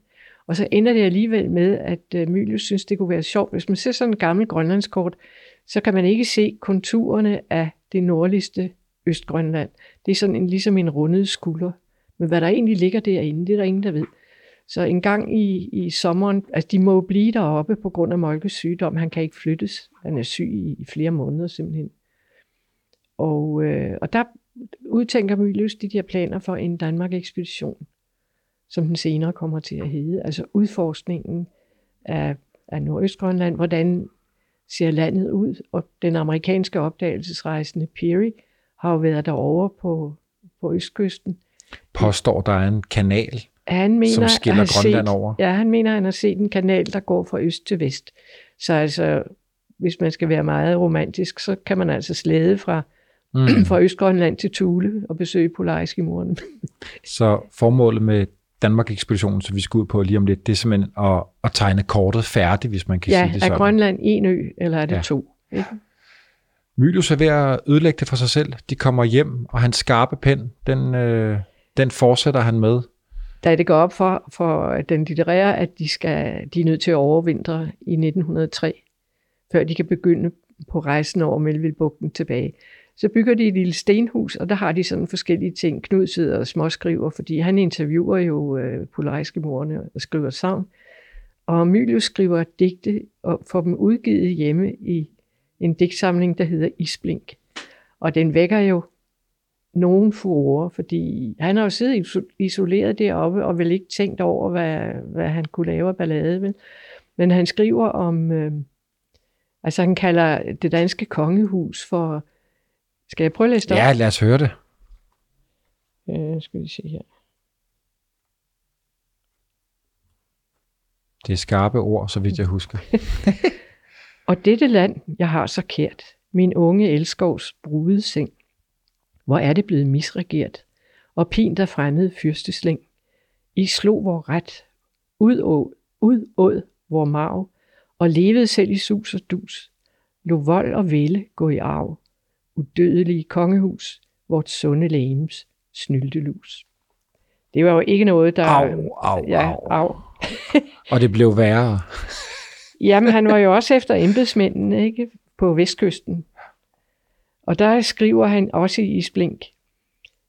Og så ender det alligevel med, at øh, Mylius synes, det kunne være sjovt. Hvis man ser sådan en gammel grønlandskort, så kan man ikke se konturerne af det nordligste Østgrønland. Det er sådan en, ligesom en rundet skulder. Men hvad der egentlig ligger derinde, det er der ingen, der ved. Så en gang i, i sommeren, altså de må jo blive deroppe på grund af Molkes sygdom. Han kan ikke flyttes. Han er syg i, i flere måneder simpelthen. Og, øh, og der udtænker Mylius de der planer for en Danmark-ekspedition, som den senere kommer til at hedde. Altså udforskningen af, af Nordøstgrønland, hvordan ser landet ud, og den amerikanske opdagelsesrejsende Peary har jo været derovre på, på østkysten. Påstår, der er en kanal, han mener, som skiller Grønland set, over? Ja, han mener, han har set en kanal, der går fra øst til vest. Så altså, hvis man skal være meget romantisk, så kan man altså slæde fra, mm. [CLEARS THROAT] fra Østgrønland til Thule og besøge Polariskimoren. [LAUGHS] så formålet med Danmark-ekspeditionen, som vi skal ud på lige om lidt, det er simpelthen at, at tegne kortet færdigt, hvis man kan ja, sige det sådan. Ja, er Grønland en ø, eller er det ja. to? Ikke? Mylius er ved at ødelægge det for sig selv. De kommer hjem, og hans skarpe pen, den, øh, den fortsætter han med. Da det går op for, for den litterære, at de, skal, de er nødt til at overvintre i 1903, før de kan begynde på rejsen over Melvillebugten tilbage. Så bygger de et lille stenhus, og der har de sådan forskellige ting. Knud sidder og småskriver, fordi han interviewer jo øh, polariske morerne og skriver sang. Og Mylius skriver digte og får dem udgivet hjemme i en digtsamling, der hedder Isblink. Og den vækker jo nogen furore, fordi han har jo siddet isoleret deroppe og vel ikke tænkt over, hvad, hvad han kunne lave af ballade. Vel? Men han skriver om, øh, altså han kalder det danske kongehus for skal jeg prøve at læse det Ja, lad os høre det. Øh, skal vi se her. Det er skarpe ord, så vidt jeg husker. [LAUGHS] Og dette land, jeg har så kært, min unge elskovs brudede seng, hvor er det blevet misregeret, og pint af fremmede fyrsteslæng. I slog vor ret, udåd, udåd vor marv, og levede selv i sus og dus. Lå vold og vælde gå i arv. Udødelige kongehus, vort sunde lægems snyldelus. Det var jo ikke noget, der... Au, au, ja, au. au. Og det blev værre. [LAUGHS] Jamen, han var jo også efter embedsmændene ikke? på vestkysten. Og der skriver han også i Splink,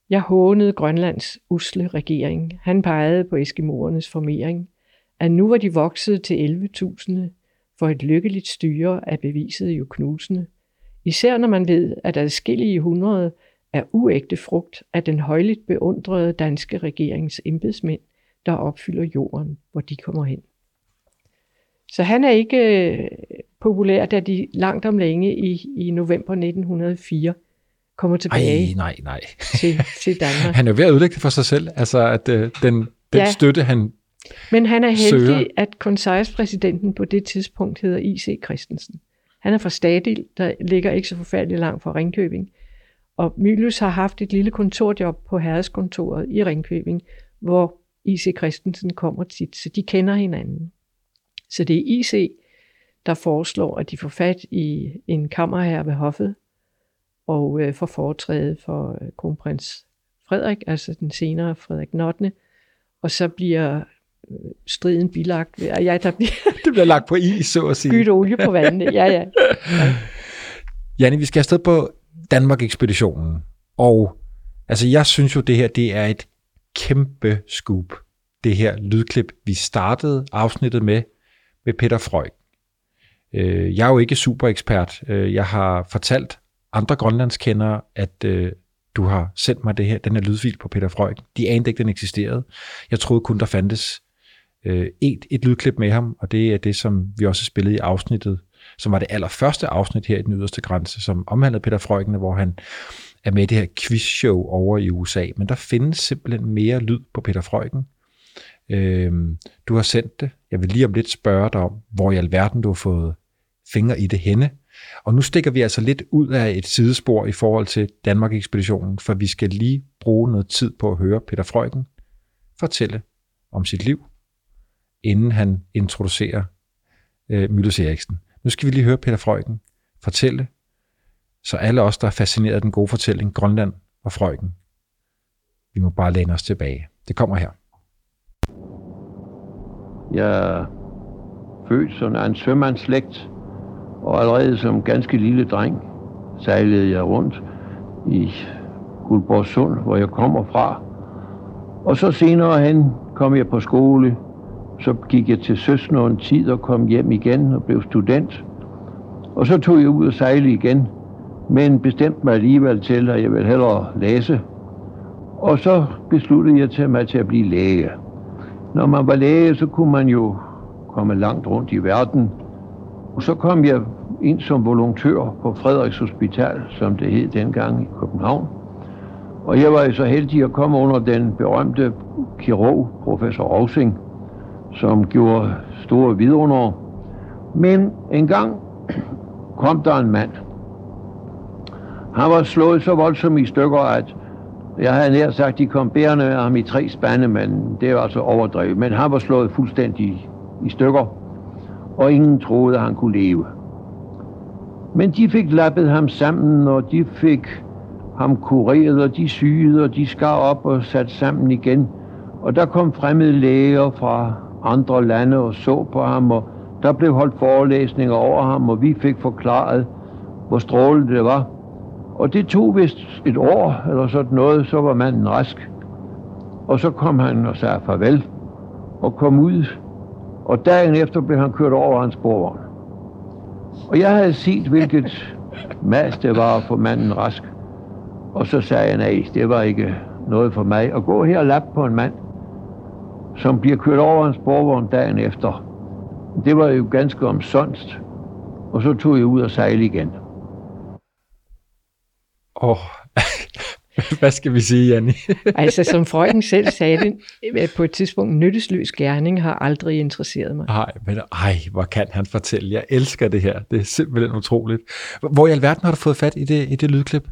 jeg hånede Grønlands usle regering. Han pegede på eskimoernes formering, at nu var de vokset til 11.000, for et lykkeligt styre er beviset jo knusende. Især når man ved, at adskillige hundrede er uægte frugt af den højligt beundrede danske regerings embedsmænd, der opfylder jorden, hvor de kommer hen. Så han er ikke øh, populær, da de langt om længe i, i november 1904 kommer tilbage Ej, nej, nej. til, til Danmark. [LAUGHS] Han er ved at ødelægge det for sig selv. Altså, at øh, den, den Ja. støtte, han... Men han er Søger. heldig, at konsejrspræsidenten på det tidspunkt hedder I.C. Christensen. Han er fra Stadil, der ligger ikke så forfærdeligt langt fra Ringkøbing. Og Mylius har haft et lille kontorjob på herreskontoret i Ringkøbing, hvor I.C. Christensen kommer tit, så de kender hinanden. Så det er I.C., der foreslår, at de får fat i en kammerherre ved hoffet, og øh, får foretræde for øh, kronprins Frederik, altså den senere Frederik 8. Og så bliver striden bilagt ja, der bliver [LAUGHS] Det bliver lagt på is, så at sige. skydt olie på vandene. Ja, ja. [LAUGHS] Janne, vi skal afsted på Danmark-ekspeditionen. Og altså, jeg synes jo, det her det er et kæmpe scoop. Det her lydklip, vi startede afsnittet med, med Peter Frøj. Øh, Jeg er jo ikke super ekspert. Øh, Jeg har fortalt andre grønlandskendere, at øh, du har sendt mig det her, den her lydfil på Peter Frøj. De anede ikke, den eksisterede. Jeg troede kun, der fandtes øh, et, et lydklip med ham, og det er det, som vi også spillede i afsnittet, som var det allerførste afsnit her i Den Yderste Grænse, som omhandlede Peter Frøkene, hvor han er med i det her quizshow over i USA. Men der findes simpelthen mere lyd på Peter Frøken. Øhm, du har sendt det. Jeg vil lige om lidt spørge dig om, hvor i alverden du har fået fingre i det henne. Og nu stikker vi altså lidt ud af et sidespor i forhold til Danmark-ekspeditionen, for vi skal lige bruge noget tid på at høre Peter Frøken fortælle om sit liv, inden han introducerer øh, Mylius Eriksen. Nu skal vi lige høre Peter Frøken fortælle, så alle os, der er fascineret af den gode fortælling, Grønland og Frøken, vi må bare læne os tilbage. Det kommer her. Jeg er født sådan af en sømandslægt, og allerede som ganske lille dreng sejlede jeg rundt i Guldborgsund, hvor jeg kommer fra. Og så senere hen kom jeg på skole, så gik jeg til søs en tid og kom hjem igen og blev student. Og så tog jeg ud og sejle igen, men bestemte mig alligevel til, at jeg ville hellere læse. Og så besluttede jeg til mig til at blive læge. Når man var læge, så kunne man jo komme langt rundt i verden. Og så kom jeg ind som volontør på Frederiks Hospital, som det hed dengang i København. Og jeg var jo så heldig at komme under den berømte kirurg, professor Rosing, som gjorde store vidunder. Men en gang kom der en mand. Han var slået så voldsomt i stykker, at jeg havde nær sagt, de kom bærende med ham i tre spande, men det er altså overdrevet. Men han var slået fuldstændig i stykker, og ingen troede, at han kunne leve. Men de fik lappet ham sammen, og de fik ham kureret, og de syede, og de skar op og sat sammen igen. Og der kom fremmede læger fra andre lande og så på ham, og der blev holdt forelæsninger over ham, og vi fik forklaret, hvor strålende det var. Og det tog vist et år eller sådan noget, så var manden rask. Og så kom han og sagde farvel og kom ud. Og dagen efter blev han kørt over en sporvogn. Og jeg havde set, hvilket [LAUGHS] mas det var at få manden rask. Og så sagde jeg, nej, det var ikke noget for mig at gå her og lappe på en mand, som bliver kørt over en sporvogn dagen efter. Det var jo ganske omsonst. Og så tog jeg ud og sejle igen. Åh, [LAUGHS] Hvad skal vi sige, Janni? [LAUGHS] altså, som Freuden selv sagde det, [LAUGHS] øh, på et tidspunkt, nyttesløs gerning har aldrig interesseret mig. Ej, men ej, hvor kan han fortælle. Jeg elsker det her. Det er simpelthen utroligt. Hvor i alverden har du fået fat i det, i det lydklip?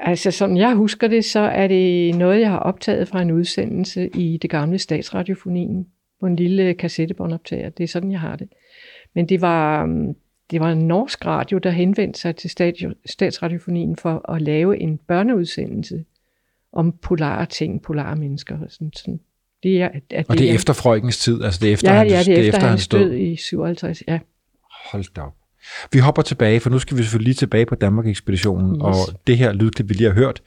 Altså, som jeg husker det, så er det noget, jeg har optaget fra en udsendelse i det gamle statsradiofonien på en lille kassettebåndoptager. Det er sådan, jeg har det. Men det var, mm, det var en norsk radio, der henvendte sig til statsradiofonien for at lave en børneudsendelse om polare ting, polare mennesker. Og, sådan, sådan. Det er, at og det er jeg... efter Frøkens tid? Altså det er efter ja, ja, det er efter, efter hans død i 57, ja. Hold da op. Vi hopper tilbage, for nu skal vi selvfølgelig lige tilbage på Danmark-ekspeditionen, yes. og det her lydklip, vi lige har hørt,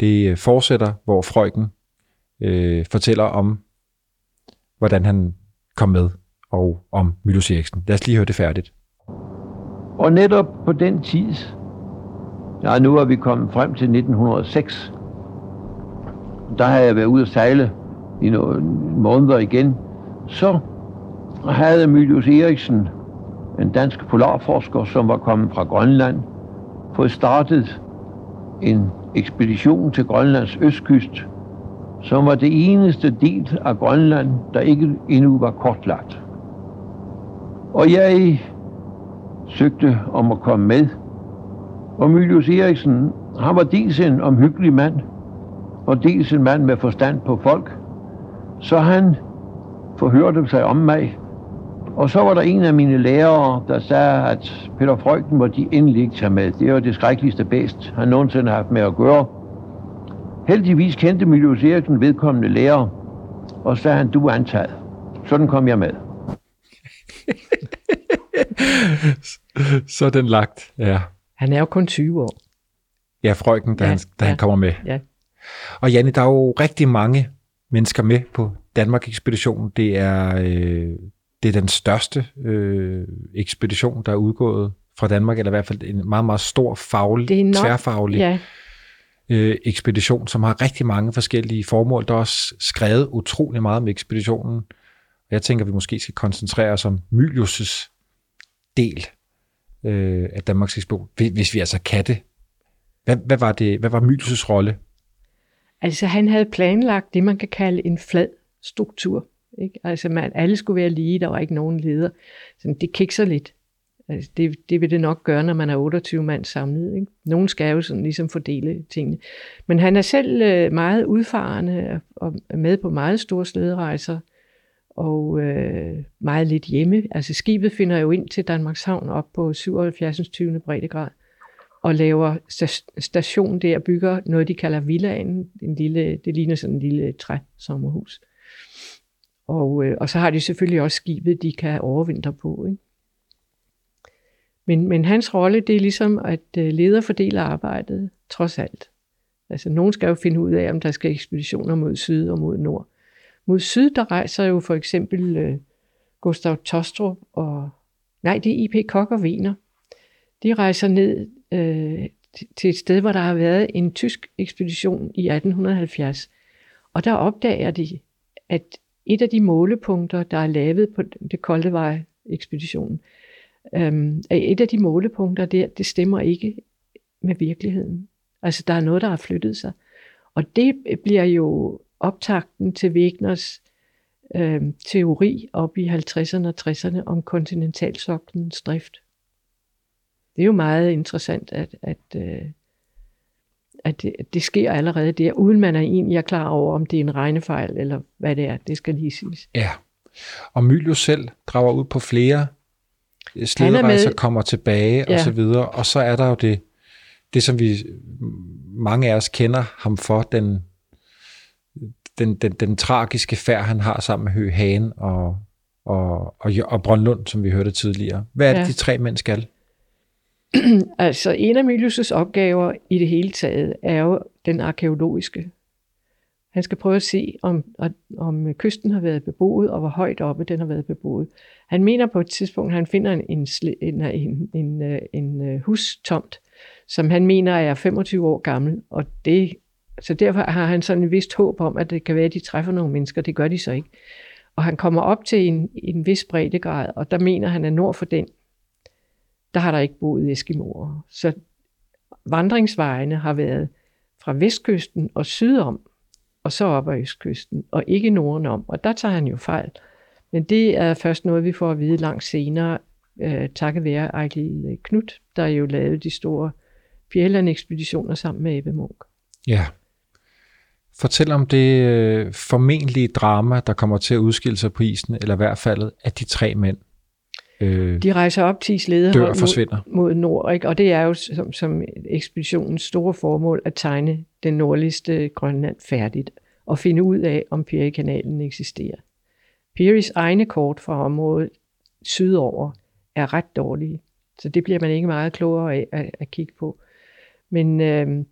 det øh, fortsætter, hvor Frøken øh, fortæller om, hvordan han kom med, og om Mylos Eriksen. Lad os lige høre det færdigt. Og netop på den tid, ja, nu er vi kommet frem til 1906, der har jeg været ude at sejle i nogle måneder igen, så havde Mylius Eriksen, en dansk polarforsker, som var kommet fra Grønland, fået startet en ekspedition til Grønlands østkyst, som var det eneste del af Grønland, der ikke endnu var kortlagt. Og jeg søgte om at komme med. Og Mylius Eriksen, han var dels en omhyggelig mand, og dels en mand med forstand på folk. Så han forhørte sig om mig. Og så var der en af mine lærere, der sagde, at Peter Frøken må de endelig ikke tage med. Det var det skrækkeligste bedst, han nogensinde har haft med at gøre. Heldigvis kendte Mylius Eriksen vedkommende lærer, og sagde han, du er antaget. Sådan kom jeg med. [LAUGHS] så den lagt, ja. Han er jo kun 20 år. Ja, frøken, da, ja, han, da ja, han kommer med. Ja. Og Janne, der er jo rigtig mange mennesker med på Danmark-ekspeditionen. Det er, øh, det er den største øh, ekspedition, der er udgået fra Danmark, eller i hvert fald en meget, meget stor faglig, det er nok, tværfaglig ja. øh, ekspedition, som har rigtig mange forskellige formål. Der er også skrevet utrolig meget om ekspeditionen. Jeg tænker, at vi måske skal koncentrere os om Mylius' del øh, af Danmarks ekspedition, hvis vi altså kan det. Hvad, hvad var, det, hvad var Mylius' rolle? Altså han havde planlagt det, man kan kalde en flad struktur. Ikke? Altså man, alle skulle være lige, der var ikke nogen leder. Så det kikser lidt. Altså det, det vil det nok gøre, når man er 28 mand samlet. Ikke? Nogen skal jo sådan ligesom fordele tingene. Men han er selv øh, meget udfarende og med på meget store slæderejser og øh, meget lidt hjemme. Altså skibet finder jo ind til Danmarks Havn op på 77. 20. breddegrad og laver station der, bygger noget, de kalder villaen. En lille, det ligner sådan en lille træsommerhus. Og, øh, og så har de selvfølgelig også skibet, de kan overvintre på. Ikke? Men, men hans rolle, det er ligesom at øh, leder fordeler arbejdet, trods alt. Altså, nogen skal jo finde ud af, om der skal ekspeditioner mod syd og mod nord. Mod syd, der rejser jo for eksempel øh, Gustav Tostrup og... Nej, det er I.P. Kok og Wiener. De rejser ned øh, til et sted, hvor der har været en tysk ekspedition i 1870. Og der opdager de, at et af de målepunkter, der er lavet på det kolde vej ekspeditionen, øhm, et af de målepunkter der, det stemmer ikke med virkeligheden. Altså der er noget, der har flyttet sig. Og det bliver jo optakten til Wegners øh, teori op i 50'erne og 60'erne om kontinentalsoklens drift. Det er jo meget interessant, at, at, øh, at det, det sker allerede der, uden man er egentlig er klar over, om det er en regnefejl, eller hvad det er. Det skal lige siges. Ja, og Mylius selv drager ud på flere slæderejser, kommer tilbage ja. og så videre, og så er der jo det, det som vi mange af os kender ham for, den den, den, den tragiske færd, han har sammen med Høgh Hagen og, og, og, og Brøndlund, som vi hørte tidligere. Hvad er det, ja. de tre mænd skal? [CLEARS THROAT] altså, en af Miljus' opgaver i det hele taget er jo den arkeologiske. Han skal prøve at se, om, om kysten har været beboet, og hvor højt oppe den har været beboet. Han mener på et tidspunkt, at han finder en, en, en, en, en, en øh, hustomt, som han mener er 25 år gammel, og det så derfor har han sådan en vist håb om, at det kan være, at de træffer nogle mennesker. Det gør de så ikke. Og han kommer op til en, en vis breddegrad, og der mener han, at nord for den, der har der ikke boet Eskimoer. Så vandringsvejene har været fra vestkysten og sydom, og så op ad østkysten, og ikke nordenom. Og der tager han jo fejl. Men det er først noget, vi får at vide langt senere, øh, takket være Ejgil øh, Knut, der jo lavede de store Bjelland-ekspeditioner sammen med Ebbe Munk. Ja. Fortæl om det øh, formentlige drama, der kommer til at udskille sig på isen, eller i hvert fald af de tre mænd. Øh, de rejser op 10 slædehold mod, mod nord, ikke? og det er jo som, som ekspeditionens store formål at tegne den nordligste Grønland færdigt og finde ud af, om Peary-kanalen eksisterer. Pearys egne kort fra området sydover er ret dårlige, så det bliver man ikke meget klogere af at, at kigge på. Men øh,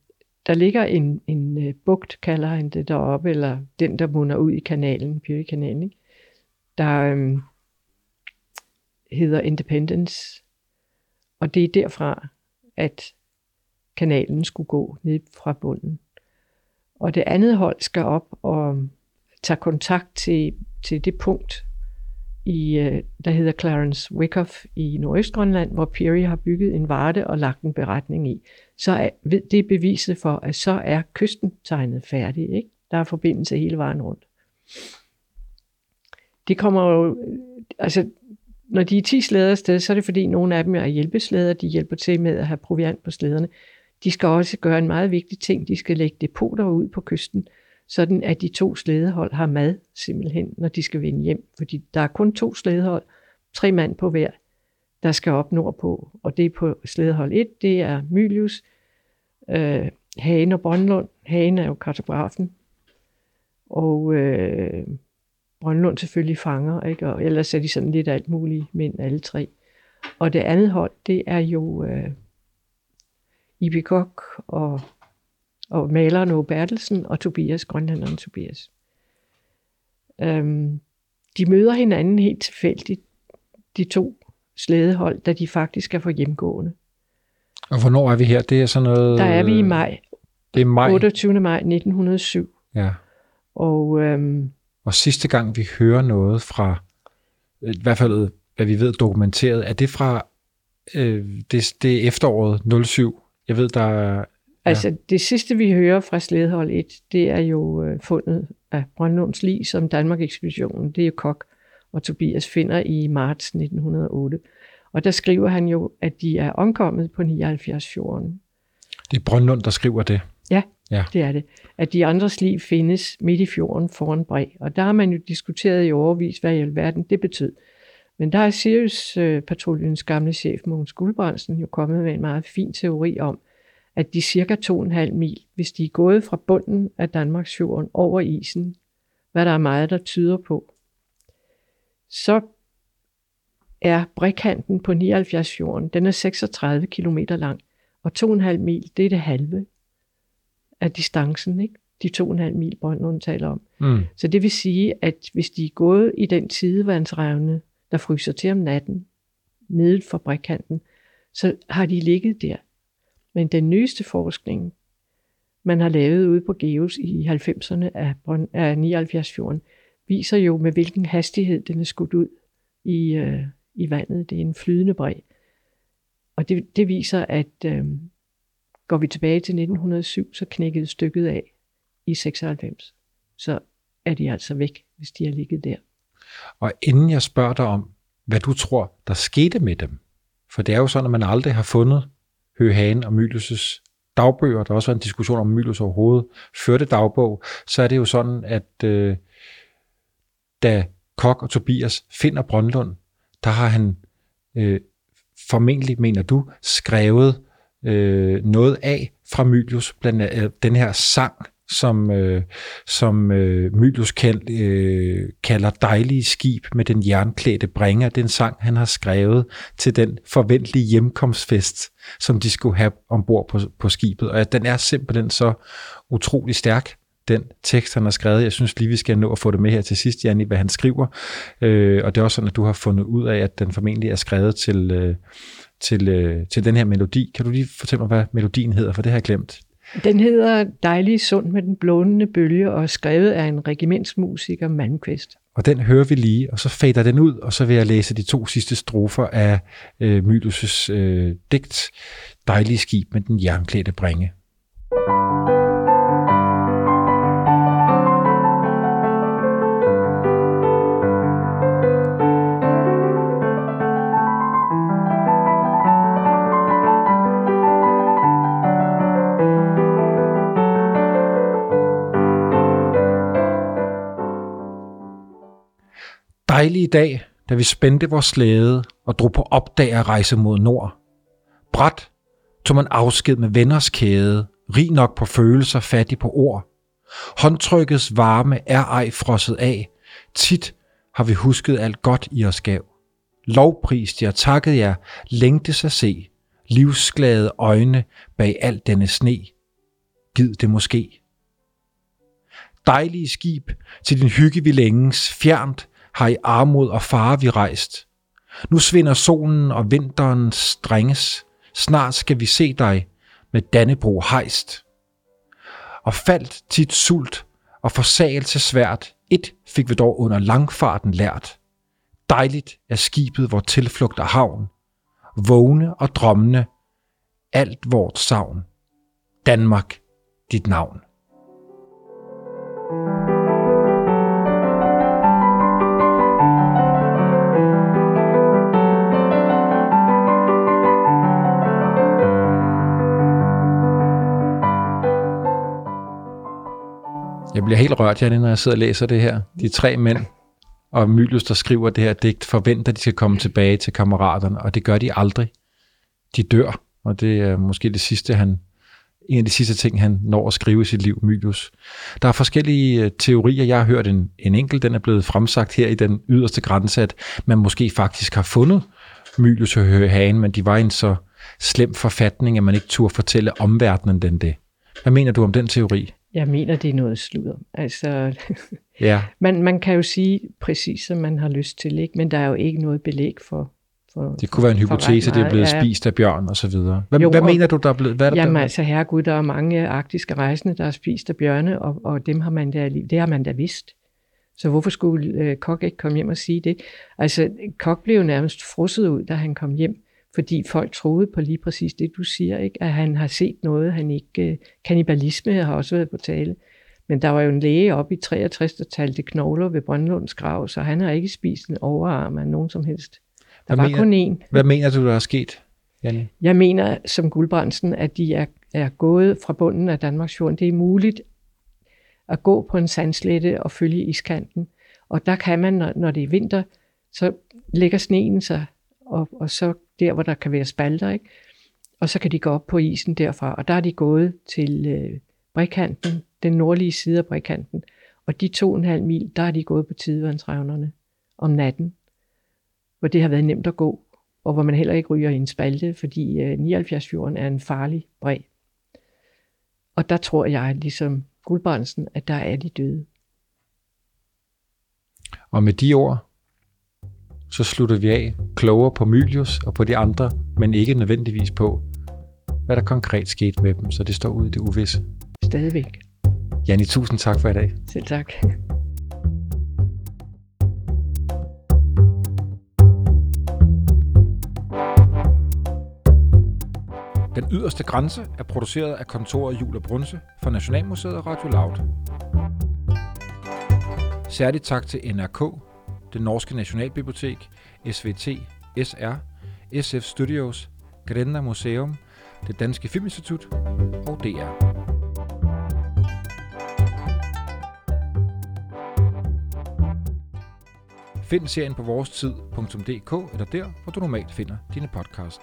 der ligger en, en uh, bugt, kalder han det deroppe, eller den, der munder ud i kanalen, Peary-kanalen, ikke? der øh, hedder Independence. Og det er derfra, at kanalen skulle gå ned fra bunden. Og det andet hold skal op og tage kontakt til, til det punkt, i, øh, der hedder Clarence Wyckoff i Nordøstgrønland, hvor Peary har bygget en varte og lagt en beretning i. Så er det er beviset for, at så er kysten tegnet færdig. Ikke? Der er forbindelse hele vejen rundt. Det kommer jo, øh, altså, når de er 10 slæder afsted, så er det fordi nogle af dem er hjælpeslæder, de hjælper til med at have proviant på slæderne. De skal også gøre en meget vigtig ting, de skal lægge depoter ud på kysten, sådan at de to slædehold har mad simpelthen, når de skal vende hjem. Fordi der er kun to slædehold, tre mand på hver, der skal op nordpå. Og det er på slædehold 1, det er Mylius, øh, Hagen og Brøndlund. Hagen er jo kartografen. Og øh, Brøndlund selvfølgelig fanger, ikke? og ellers er de sådan lidt alt muligt mænd alle tre. Og det andet hold, det er jo øh, Ibi Kok og og maleren Åge Bertelsen og Tobias, grønlanderen Tobias. Øhm, de møder hinanden helt tilfældigt, de to slædehold, da de faktisk er for hjemgående. Og hvornår er vi her? Det er sådan noget... Der er vi i maj. Det er maj. 28. maj 1907. Ja. Og, øhm, og sidste gang vi hører noget fra, i hvert fald hvad vi ved dokumenteret, er det fra øh, det, det efteråret 07? Jeg ved, der Altså det sidste vi hører fra Slædehold 1, det er jo øh, fundet af Brøndlunds lig som Danmark-ekspeditionen. Det er jo Kok og Tobias finder i marts 1908. Og der skriver han jo, at de er omkommet på 79-fjorden. Det er Brøndlund, der skriver det? Ja, ja, det er det. At de andre liv findes midt i fjorden foran bred. Og der har man jo diskuteret i overvis, hvad i alverden det betød. Men der er Sirius-patruljens øh, gamle chef, Mogens Guldbrandsen, jo kommet med en meget fin teori om, at de cirka 2,5 mil, hvis de er gået fra bunden af Danmarks fjorden over isen, hvad der er meget, der tyder på, så er brækkanten på 79 fjorden, den er 36 km lang, og 2,5 mil, det er det halve af distancen, ikke? de 2,5 mil, Brøndlund taler om. Mm. Så det vil sige, at hvis de er gået i den tidevandsrevne, der fryser til om natten, nede for brækkanten, så har de ligget der men den nyeste forskning, man har lavet ude på Geos i 90'erne af, Brøn, af 79-fjorden, viser jo, med hvilken hastighed den er skudt ud i, øh, i vandet. Det er en flydende bred. Og det, det viser, at øh, går vi tilbage til 1907, så knækkede stykket af i 96. Så er de altså væk, hvis de har ligget der. Og inden jeg spørger dig om, hvad du tror, der skete med dem, for det er jo sådan, at man aldrig har fundet Høhagen og Mylius' dagbøger, der også var en diskussion om Mylius overhovedet førte dagbog, så er det jo sådan, at øh, da Kok og Tobias finder Brøndlund, der har han øh, formentlig, mener du, skrevet øh, noget af fra Mylius, blandt andet øh, den her sang, som, øh, som øh, Mylius kald, øh, kalder Dejlige skib med den jernklædte bringer. Den sang, han har skrevet til den forventelige hjemkomstfest, som de skulle have ombord på, på skibet. Og den er simpelthen så utrolig stærk, den tekst, han har skrevet. Jeg synes lige, vi skal nå at få det med her til sidst, Janni, hvad han skriver. Øh, og det er også sådan, at du har fundet ud af, at den formentlig er skrevet til, øh, til, øh, til den her melodi. Kan du lige fortælle mig, hvad melodien hedder, for det har jeg glemt. Den hedder Dejlig sund med den blånende bølge og er skrevet af en regimentsmusiker Malmqvist. Og den hører vi lige, og så fader den ud, og så vil jeg læse de to sidste strofer af øh, Mylius' øh, digt Dejlig skib med den jernklædte bringe. Dejlige dag, da vi spændte vores slæde og drog på opdag rejse mod nord. Brat tog man afsked med venners kæde, rig nok på følelser, fattig på ord. Håndtrykkets varme er ej frosset af. Tit har vi husket alt godt i os gav. Lovprist jer, takket jer, længtes at se. Livsglade øjne bag al denne sne. Gid det måske. Dejlige skib, til din hygge vi længes, fjernt har i armod og fare vi rejst. Nu svinder solen og vinteren strenges. Snart skal vi se dig med Dannebro hejst. Og faldt tit sult og forsagelse svært. Et fik vi dog under langfarten lært. Dejligt er skibet, hvor tilflugt er havn. Vågne og drømmende, alt vort savn. Danmark, dit navn. Jeg bliver helt rørt, Janne, når jeg sidder og læser det her. De tre mænd og Mylius, der skriver det her digt, forventer, at de skal komme tilbage til kammeraterne, og det gør de aldrig. De dør, og det er måske det sidste, han, en af de sidste ting, han når at skrive i sit liv, Mylius. Der er forskellige øh, teorier. Jeg har hørt en, en enkelt, den er blevet fremsagt her i den yderste grænse, at man måske faktisk har fundet Mylius og Hagen, men de var i en så slem forfatning, at man ikke turde fortælle omverdenen den det. Hvad mener du om den teori? Jeg mener, det er noget sludder. Altså, Ja, [LAUGHS] man, man kan jo sige præcis, som man har lyst til, ikke? men der er jo ikke noget belæg for... for det kunne være en hypotese, det er blevet Ja, spist af bjørn og så videre. Hvad, Jo, hvad mener du, der er blevet? Hvad er der, Jamen der? altså, herregud, der er mange arktiske rejsende, der har spist af bjørne, og, og dem har man da, det har man da vidst. Så hvorfor skulle øh, Kok ikke komme hjem og sige det? Altså, Kok blev jo nærmest frosset ud, da han kom hjem, fordi folk troede på lige præcis det, du siger, ikke? at han har set noget, han ikke... Øh, kannibalisme har også været på tale. Men der var jo en læge oppe i 63, der talte knogler ved Brøndlunds grav, så han har ikke spist en overarm af nogen som helst. Der Hvad var mener- kun én. Hvad mener du, der er sket, Janne? Jeg mener som Guldbrandsen, at de er, er gået fra bunden af Danmarks fjord. Det er muligt at gå på en sandslette og følge iskanten. Og der kan man, når, når det er vinter, så lægger sneen sig, og, og så der, hvor der kan være spalter, ikke? og så kan de gå op på isen derfra. Og der er de gået til øh, Brikanten, den nordlige side af Brikanten. Og de to og en halv mil, der er de gået på tidevandsrevnerne om natten, hvor det har været nemt at gå, og hvor man heller ikke ryger i en spalte, fordi øh, 79-fjorden er en farlig bred. Og der tror jeg, ligesom Guldbrandsen, at der er de døde. Og med de ord, så slutter vi af klogere på Mylius og på de andre, men ikke nødvendigvis på, hvad der konkret skete med dem, så det står ud i det uvisse. Stadigvæk. Janni, tusind tak for i dag. Selv tak. Den yderste grænse er produceret af kontoret Jul og Brunse for Nationalmuseet og Radio Loud. Særligt tak til NRK, det norske Nationalbibliotek, SVT, SR, SF Studios, Grenda Museum, det Danske Filminstitut og DR. Find serien på vorestid.dk eller der, hvor du normalt finder dine podcast.